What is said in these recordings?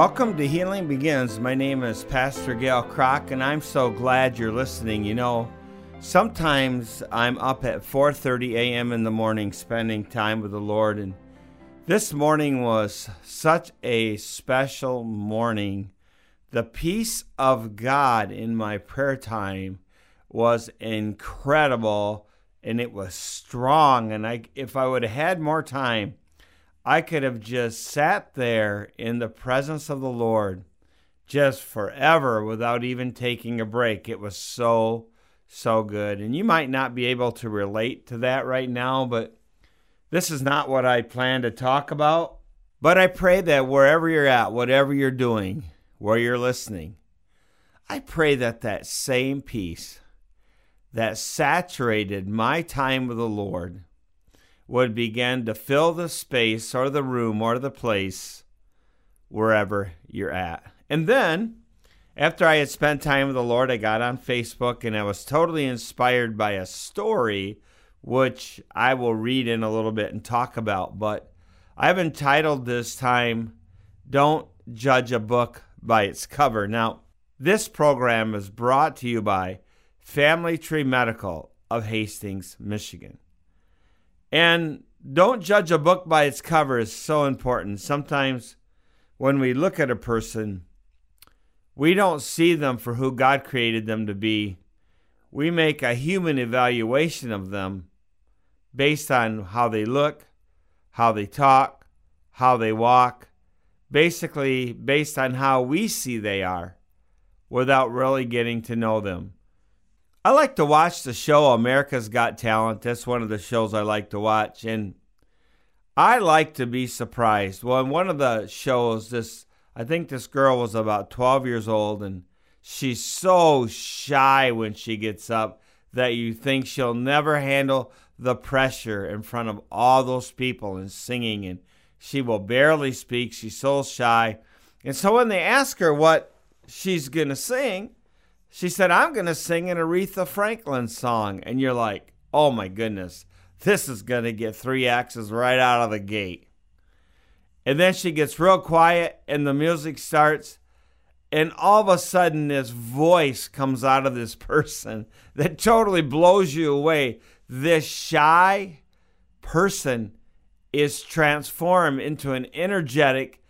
Welcome to Healing Begins. My name is Pastor Gail Kroc, and I'm so glad you're listening. You know, sometimes I'm up at 4:30 a.m. in the morning spending time with the Lord, and this morning was such a special morning. The peace of God in my prayer time was incredible, and it was strong. And I, if I would have had more time, I could have just sat there in the presence of the Lord just forever without even taking a break. It was so, so good. And you might not be able to relate to that right now, but this is not what I plan to talk about. But I pray that wherever you're at, whatever you're doing, where you're listening, I pray that that same peace that saturated my time with the Lord would begin to fill the space or the room or the place wherever you're at. And then, after I had spent time with the Lord, I got on Facebook and I was totally inspired by a story which I will read in a little bit and talk about. But I've entitled this time, Don't Judge a Book by Its Cover. Now, this program is brought to you by Family Tree Medical of Hastings, Michigan. And don't judge a book by its cover is so important. Sometimes when we look at a person, we don't see them for who God created them to be. We make a human evaluation of them based on how they look, how they talk, how they walk, basically based on how we see they are without really getting to know them. I like to watch the show America's Got Talent. That's one of the shows I like to watch. And I like to be surprised. Well, in one of the shows, this I think this girl was about 12 years old and she's so shy when she gets up that you think she'll never handle the pressure in front of all those people and singing and she will barely speak. She's so shy. And so when they ask her what she's going to sing, she said, I'm going to sing an Aretha Franklin song. And you're like, oh my goodness, this is going to get three axes right out of the gate. And then she gets real quiet and the music starts. And all of a sudden, this voice comes out of this person that totally blows you away. This shy person is transformed into an energetic,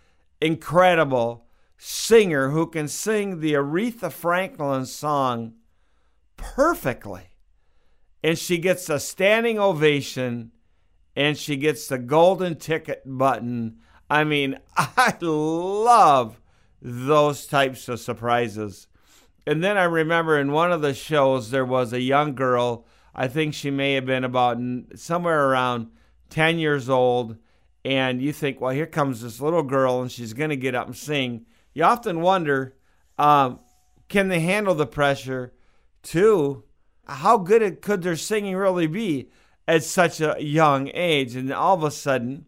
incredible, singer who can sing the Aretha Franklin song perfectly. And she gets a standing ovation and she gets the golden ticket button. I mean, I love those types of surprises. And then I remember in one of the shows, there was a young girl. I think she may have been about somewhere around 10 years old. And you think, well, here comes this little girl, and she's going to get up and sing you often wonder um, can they handle the pressure? Two, how good could their singing really be at such a young age? And all of a sudden,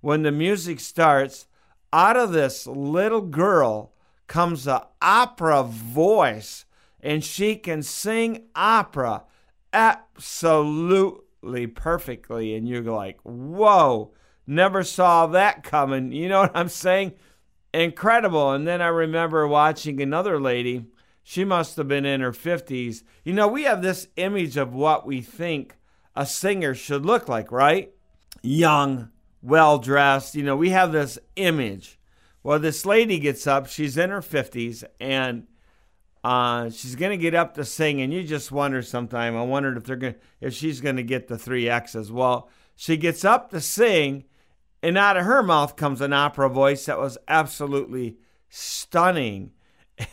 when the music starts, out of this little girl comes an opera voice, and she can sing opera absolutely perfectly. And you're like, whoa, never saw that coming. You know what I'm saying? Incredible. And then I remember watching another lady. She must have been in her 50s. You know, we have this image of what we think a singer should look like, right? Young, well dressed. You know, we have this image. Well, this lady gets up. She's in her 50s and uh, she's going to get up to sing. And you just wonder sometime, I wondered if they're going if she's going to get the three X's. Well, she gets up to sing and out of her mouth comes an opera voice that was absolutely stunning.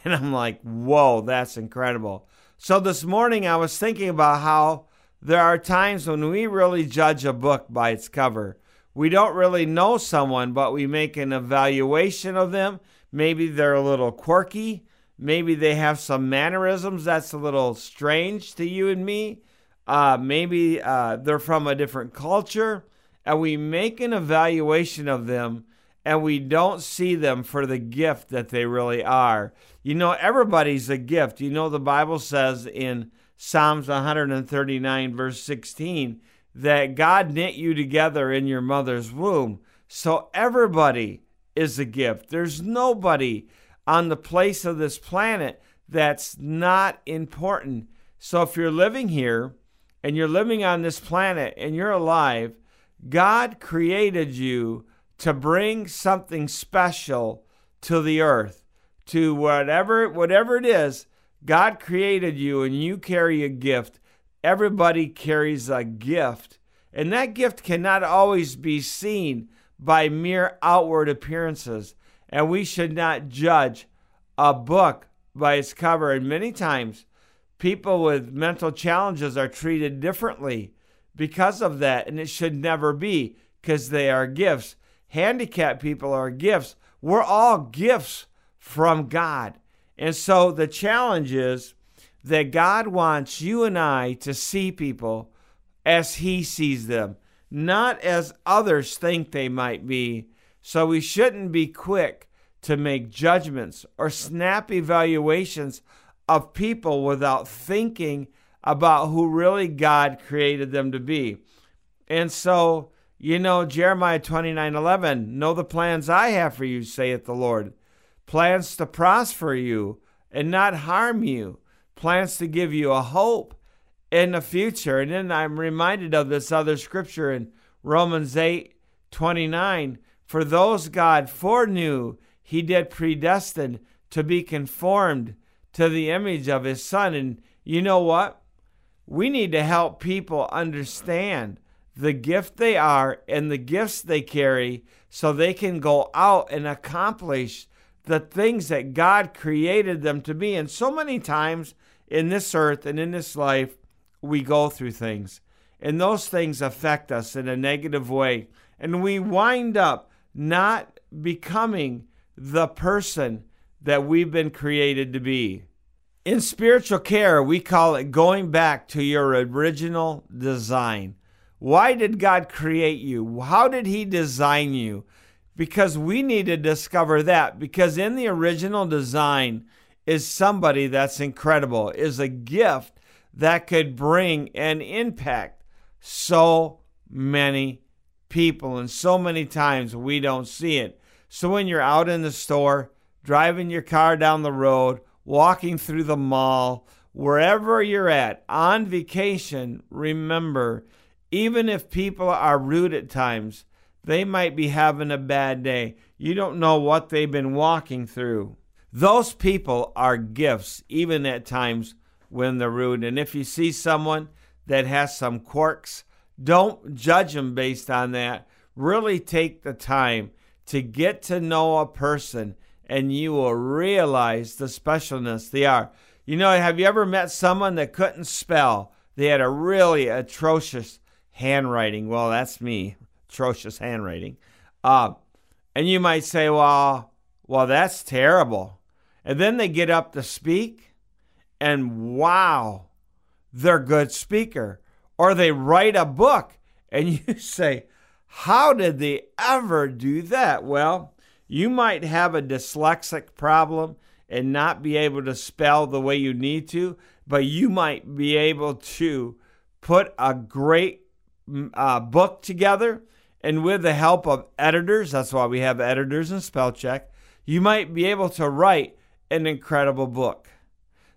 And I'm like, whoa, that's incredible. So this morning I was thinking about how there are times when we really judge a book by its cover. We don't really know someone, but we make an evaluation of them. Maybe they're a little quirky. Maybe they have some mannerisms that's a little strange to you and me. Uh, maybe uh, they're from a different culture and we make an evaluation of them and we don't see them for the gift that they really are. You know, everybody's a gift. You know, the Bible says in Psalms 139, verse 16, that God knit you together in your mother's womb. So everybody is a gift. There's nobody on the place of this planet that's not important. So if you're living here and you're living on this planet and you're alive, God created you to bring something special to the earth, to whatever whatever it is. God created you and you carry a gift. Everybody carries a gift, and that gift cannot always be seen by mere outward appearances. And we should not judge a book by its cover. And many times, people with mental challenges are treated differently because of that. And it should never be because they are gifts. Handicapped people are gifts. We're all gifts from God. And so the challenge is that God wants you and I to see people as He sees them not as others think they might be. So we shouldn't be quick to make judgments or snap evaluations of people without thinking about who really God created them to be. And so, you know, Jeremiah 29 11, know the plans I have for you, saith the Lord. Plans to prosper you and not harm you, plans to give you a hope in the future. And then I'm reminded of this other scripture in Romans 8 29. For those God foreknew, he did predestine to be conformed to the image of his son. And you know what? We need to help people understand the gift they are and the gifts they carry so they can go out and accomplish the things that God created them to be. And so many times in this earth and in this life, we go through things. And those things affect us in a negative way. And we wind up not becoming the person that we've been created to be. In spiritual care, we call it going back to your original design. Why did God create you? How did He design you? Because we need to discover that. Because in the original design is somebody that's incredible, is a gift that could bring an impact so many people and so many times we don't see it. So when you're out in the store, driving your car down the road, walking through the mall, wherever you're at, on vacation, remember, even if people are rude at times, they might be having a bad day. You don't know what they've been walking through. Those people are gifts, even at times when they're rude. And if you see someone that has some quirks, don't judge them based on that. Really take the time to get to know a person and you will realize the specialness they are. You know, have you ever met someone that couldn't spell? They had a really atrocious handwriting. Well, that's me, atrocious handwriting. Uh, and you might say, well, well, that's terrible. And then they get up to speak and wow, they're a good speaker. Or they write a book and you say, how did they ever do that? Well, you might have a dyslexic problem and not be able to spell the way you need to, but you might be able to put a great mm, uh, book together. And with the help of editors, that's why we have editors and spell check, you might be able to write an incredible book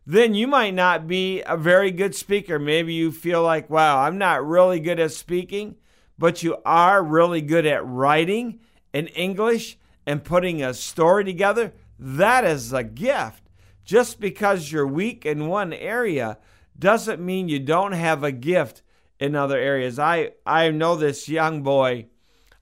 then you might not be a very good speaker. Maybe you feel like, wow, I'm not really good at speaking, but you are really good at writing in English and putting a story together. That is a gift. Just because you're weak in one area doesn't mean you don't have a gift in other areas. I, I know this young boy.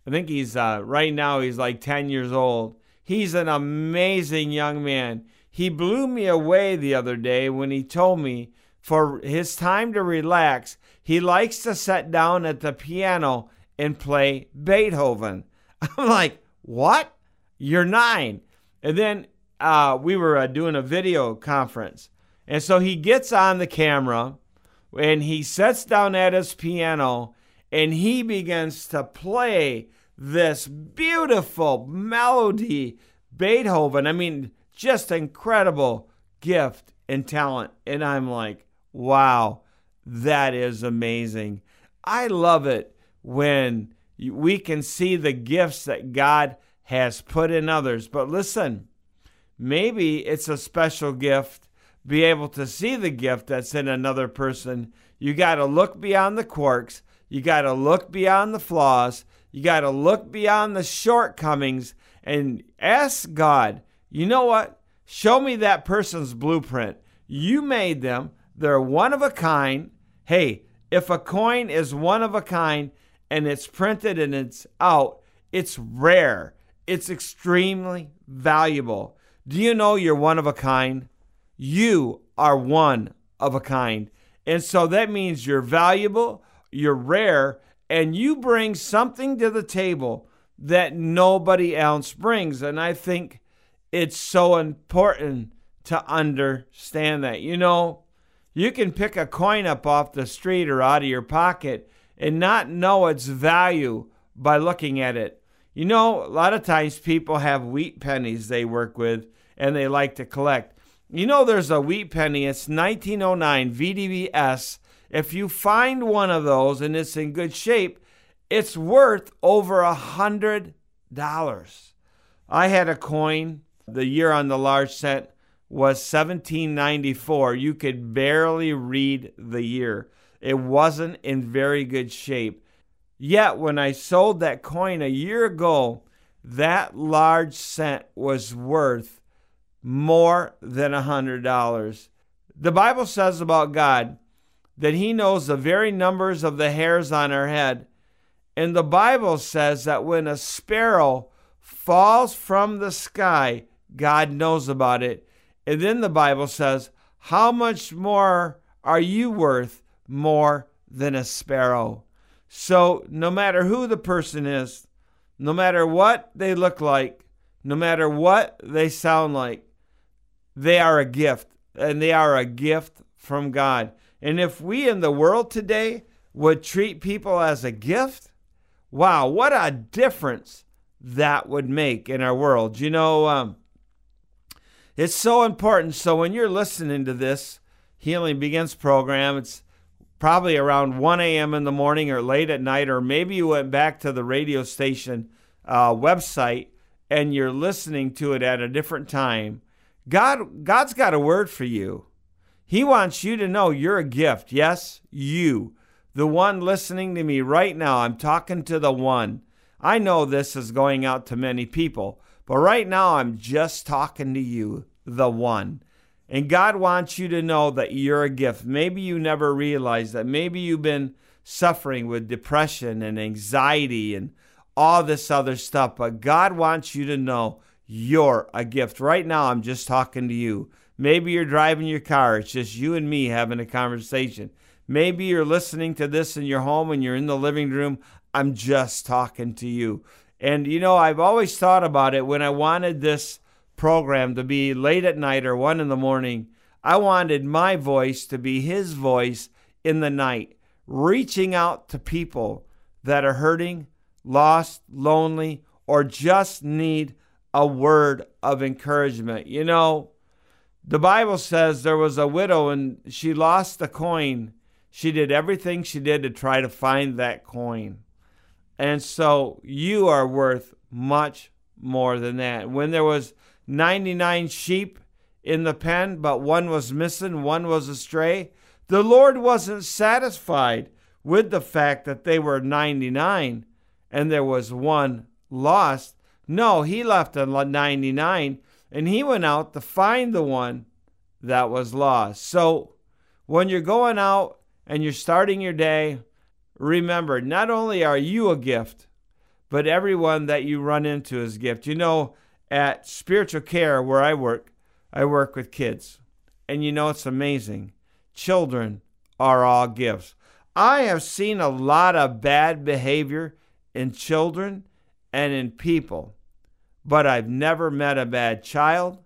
I think he's uh, right now, he's like 10 years old. He's an amazing young man. He blew me away the other day when he told me for his time to relax, he likes to sit down at the piano and play Beethoven. I'm like, what? You're nine. And then uh, we were uh, doing a video conference. And so he gets on the camera and he sits down at his piano and he begins to play this beautiful melody, Beethoven. I mean, just incredible gift and talent. And I'm like, wow, that is amazing. I love it when we can see the gifts that God has put in others. But listen, maybe it's a special gift, be able to see the gift that's in another person. You got to look beyond the quirks, you got to look beyond the flaws, you got to look beyond the shortcomings and ask God, you know what? Show me that person's blueprint. You made them, they're one of a kind. Hey, if a coin is one of a kind and it's printed and it's out, it's rare. It's extremely valuable. Do you know you're one of a kind? You are one of a kind. And so that means you're valuable, you're rare, and you bring something to the table that nobody else brings. And I think it's so important to understand that. You know, you can pick a coin up off the street or out of your pocket and not know its value by looking at it. You know, a lot of times people have wheat pennies they work with and they like to collect. You know, there's a wheat penny, it's 1909 VDBS. If you find one of those and it's in good shape, it's worth over a hundred dollars. I had a coin. The year on the large cent was 1794. You could barely read the year. It wasn't in very good shape. Yet, when I sold that coin a year ago, that large cent was worth more than a $100. The Bible says about God that He knows the very numbers of the hairs on our head. And the Bible says that when a sparrow falls from the sky, God knows about it. And then the Bible says, How much more are you worth more than a sparrow? So, no matter who the person is, no matter what they look like, no matter what they sound like, they are a gift, and they are a gift from God. And if we in the world today would treat people as a gift, wow, what a difference that would make in our world. You know, um, it's so important. So when you're listening to this Healing Begins program, it's probably around 1 a.m. in the morning or late at night, or maybe you went back to the radio station uh, website and you're listening to it at a different time. God, God's got a word for you. He wants you to know you're a gift. Yes, you, the one listening to me right now. I'm talking to the one. I know this is going out to many people, but right now I'm just talking to you, the one. And God wants you to know that you're a gift. Maybe you never realized that. Maybe you've been suffering with depression and anxiety and all this other stuff, but God wants you to know you're a gift. Right now, I'm just talking to you. Maybe you're driving your car, it's just you and me having a conversation. Maybe you're listening to this in your home and you're in the living room. I'm just talking to you. And you know, I've always thought about it when I wanted this program to be late at night or one in the morning. I wanted my voice to be his voice in the night, reaching out to people that are hurting, lost, lonely, or just need a word of encouragement. You know, the Bible says there was a widow and she lost a coin. She did everything she did to try to find that coin. And so you are worth much more than that. When there was 99 sheep in the pen, but one was missing, one was astray. The Lord wasn't satisfied with the fact that they were 99 and there was one lost. No, he left the 99 and he went out to find the one that was lost. So when you're going out and you're starting your day, remember not only are you a gift, but everyone that you run into is a gift. You know, at spiritual care where I work, I work with kids. And you know, it's amazing. Children are all gifts. I have seen a lot of bad behavior in children and in people, but I've never met a bad child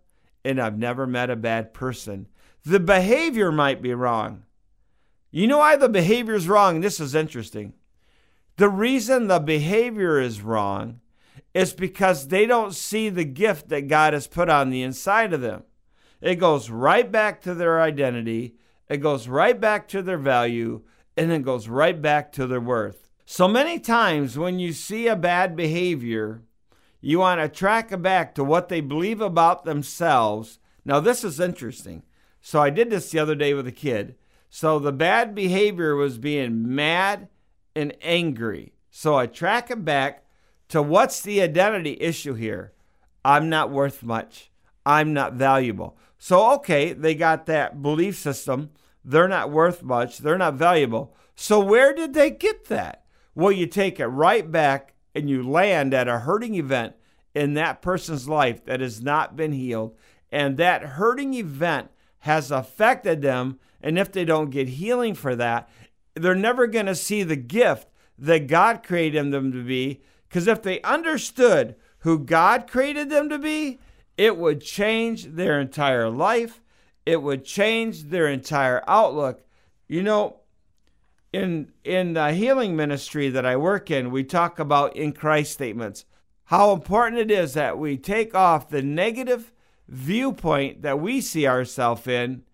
and I've never met a bad person. The behavior might be wrong. You know why the behavior is wrong? This is interesting. The reason the behavior is wrong it's because they don't see the gift that God has put on the inside of them. It goes right back to their identity, it goes right back to their value, and it goes right back to their worth. So many times when you see a bad behavior, You want to track it back to what they believe about themselves. Now, this is interesting. So, I did this the other day with a kid. So, the bad behavior was being mad and angry. So, I track it back to what's the identity issue here? I'm not worth much. I'm not valuable. So, okay, they got that belief system. They're not worth much. They're not valuable. So, where did they get that? Well, you take it right back and you land at a hurting event in that person's life that has not been healed. And that hurting event has affected them. And if they don't get healing for that, they're never going to see the gift that God created them to be. Because if they understood who God created them to be, it would change their entire life. It would change their entire outlook. You know, in in the healing ministry that I work in, we talk about in Christ statements. How important it is that we take off the negative viewpoint that we see ourselves in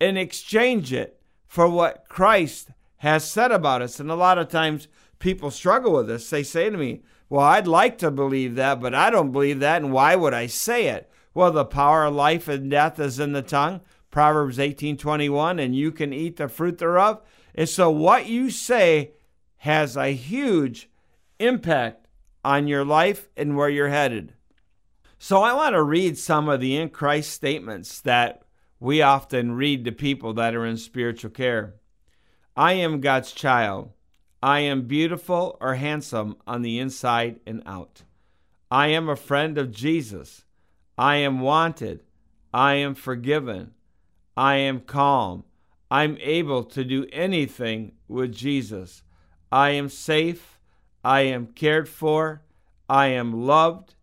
and exchange it for what Christ has said about us. And a lot of times people struggle with this. They say to me, Well, I'd like to believe that, but I don't believe that, and why would I say it? Well, the power of life and death is in the tongue. Proverbs 18:21, and you can eat the fruit thereof. And so what you say has a huge impact on your life and where you're headed. So I want to read some of the in Christ statements that we often read to people that are in spiritual care. I am God's child. I am beautiful or handsome on the inside and out. I am a friend of Jesus. I am wanted. I am forgiven. I am calm. I'm able to do anything with Jesus. I am safe. I am cared for. I am loved.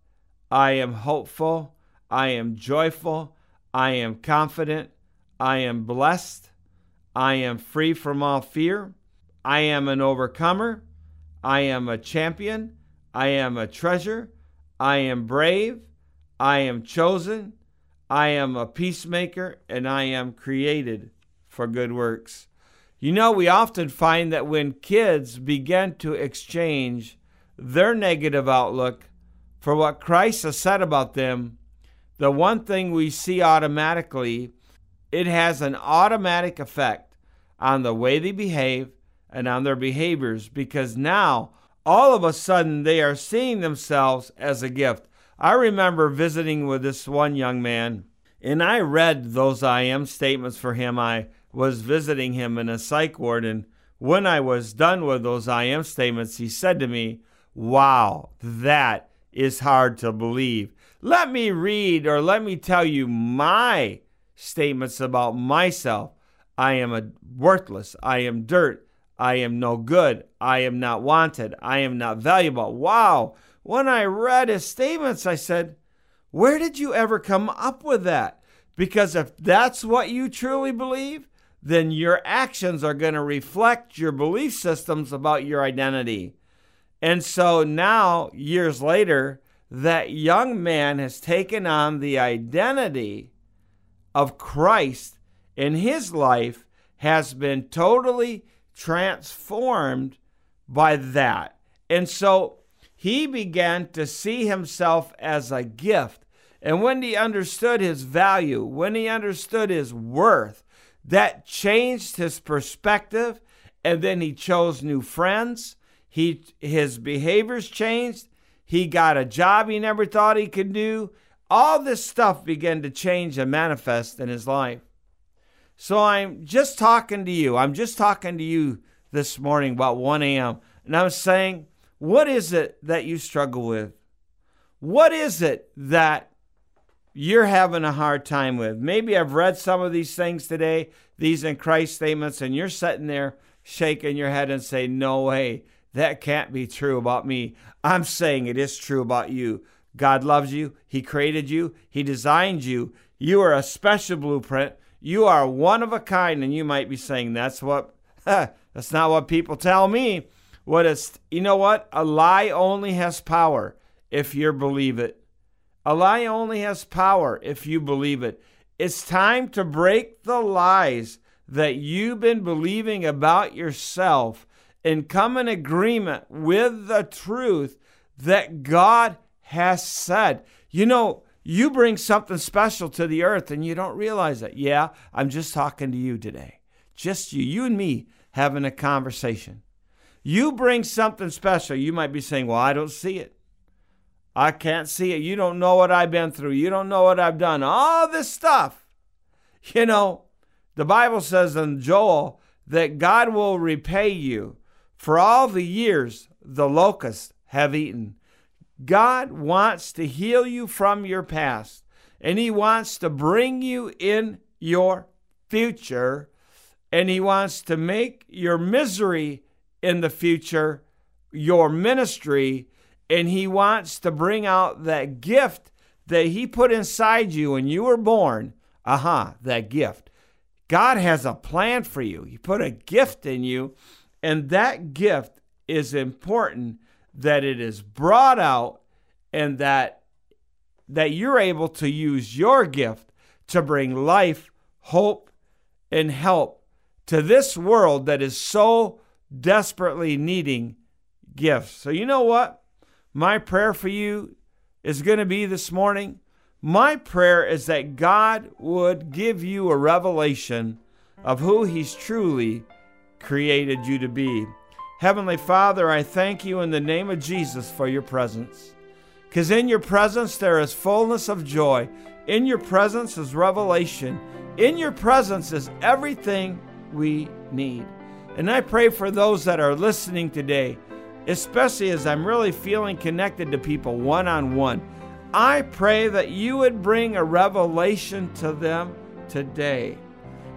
I am hopeful. I am joyful. I am confident. I am blessed. I am free from all fear. I am an overcomer. I am a champion. I am a treasure. I am brave. I am chosen. I am a peacemaker, and I am created for good works. You know, we often find that when kids begin to exchange their negative outlook for what Christ has said about them, the one thing we see automatically, it has an automatic effect on the way they behave and on their behaviors because now all of a sudden they are seeing themselves as a gift. I remember visiting with this one young man and I read those I am statements for him. I was visiting him in a psych ward. And when I was done with those I am statements, he said to me, Wow, that is hard to believe. Let me read or let me tell you my statements about myself. I am a worthless. I am dirt. I am no good. I am not wanted. I am not valuable. Wow. When I read his statements, I said, Where did you ever come up with that? Because if that's what you truly believe, then your actions are going to reflect your belief systems about your identity. And so now, years later, that young man has taken on the identity of Christ in his life, has been totally transformed by that. And so he began to see himself as a gift. And when he understood his value, when he understood his worth, that changed his perspective and then he chose new friends he his behaviors changed he got a job he never thought he could do all this stuff began to change and manifest in his life so i'm just talking to you i'm just talking to you this morning about 1 a.m and i'm saying what is it that you struggle with what is it that you're having a hard time with. Maybe I've read some of these things today, these in Christ statements, and you're sitting there shaking your head and saying, No way, that can't be true about me. I'm saying it is true about you. God loves you. He created you. He designed you. You are a special blueprint. You are one of a kind. And you might be saying, That's what, that's not what people tell me. What is, you know what? A lie only has power if you believe it. A lie only has power if you believe it. It's time to break the lies that you've been believing about yourself and come in agreement with the truth that God has said. You know, you bring something special to the earth and you don't realize it. Yeah, I'm just talking to you today. Just you, you and me having a conversation. You bring something special. You might be saying, Well, I don't see it. I can't see it. You don't know what I've been through. You don't know what I've done. All this stuff. You know, the Bible says in Joel that God will repay you for all the years the locusts have eaten. God wants to heal you from your past, and He wants to bring you in your future, and He wants to make your misery in the future your ministry, and He wants to bring out that gift that He put inside you when you were born. Aha, that gift. God has a plan for you. He put a gift in you, and that gift is important that it is brought out and that that you're able to use your gift to bring life, hope, and help to this world that is so desperately needing gifts. So, you know what? My prayer for you is going to be this morning. My prayer is that God would give you a revelation of who He's truly created you to be. Heavenly Father, I thank you in the name of Jesus for your presence. Because in your presence there is fullness of joy. In your presence is revelation. In your presence is everything we need. And I pray for those that are listening today, especially as I'm really feeling connected to people one on one. I pray that you would bring a revelation to them today.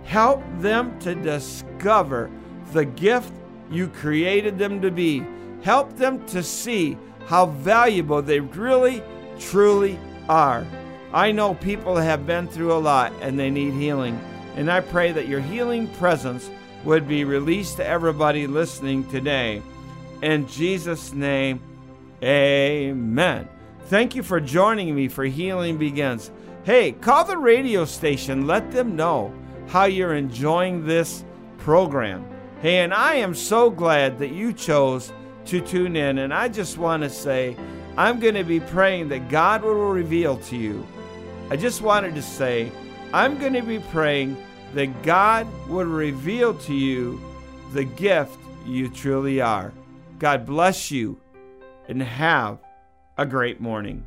Help them to discover the gift you created them to be. Help them to see how valuable they really, truly are. I know people have been through a lot and they need healing. And I pray that your healing presence would be released to everybody listening today. In Jesus' name, amen. Thank you for joining me for Healing Begins. Hey, call the radio station, let them know how you're enjoying this program. Hey, and I am so glad that you chose to tune in. And I just want to say, I'm going to be praying that God will reveal to you. I just wanted to say, I'm going to be praying that God would reveal to you the gift you truly are. God bless you and have a great morning.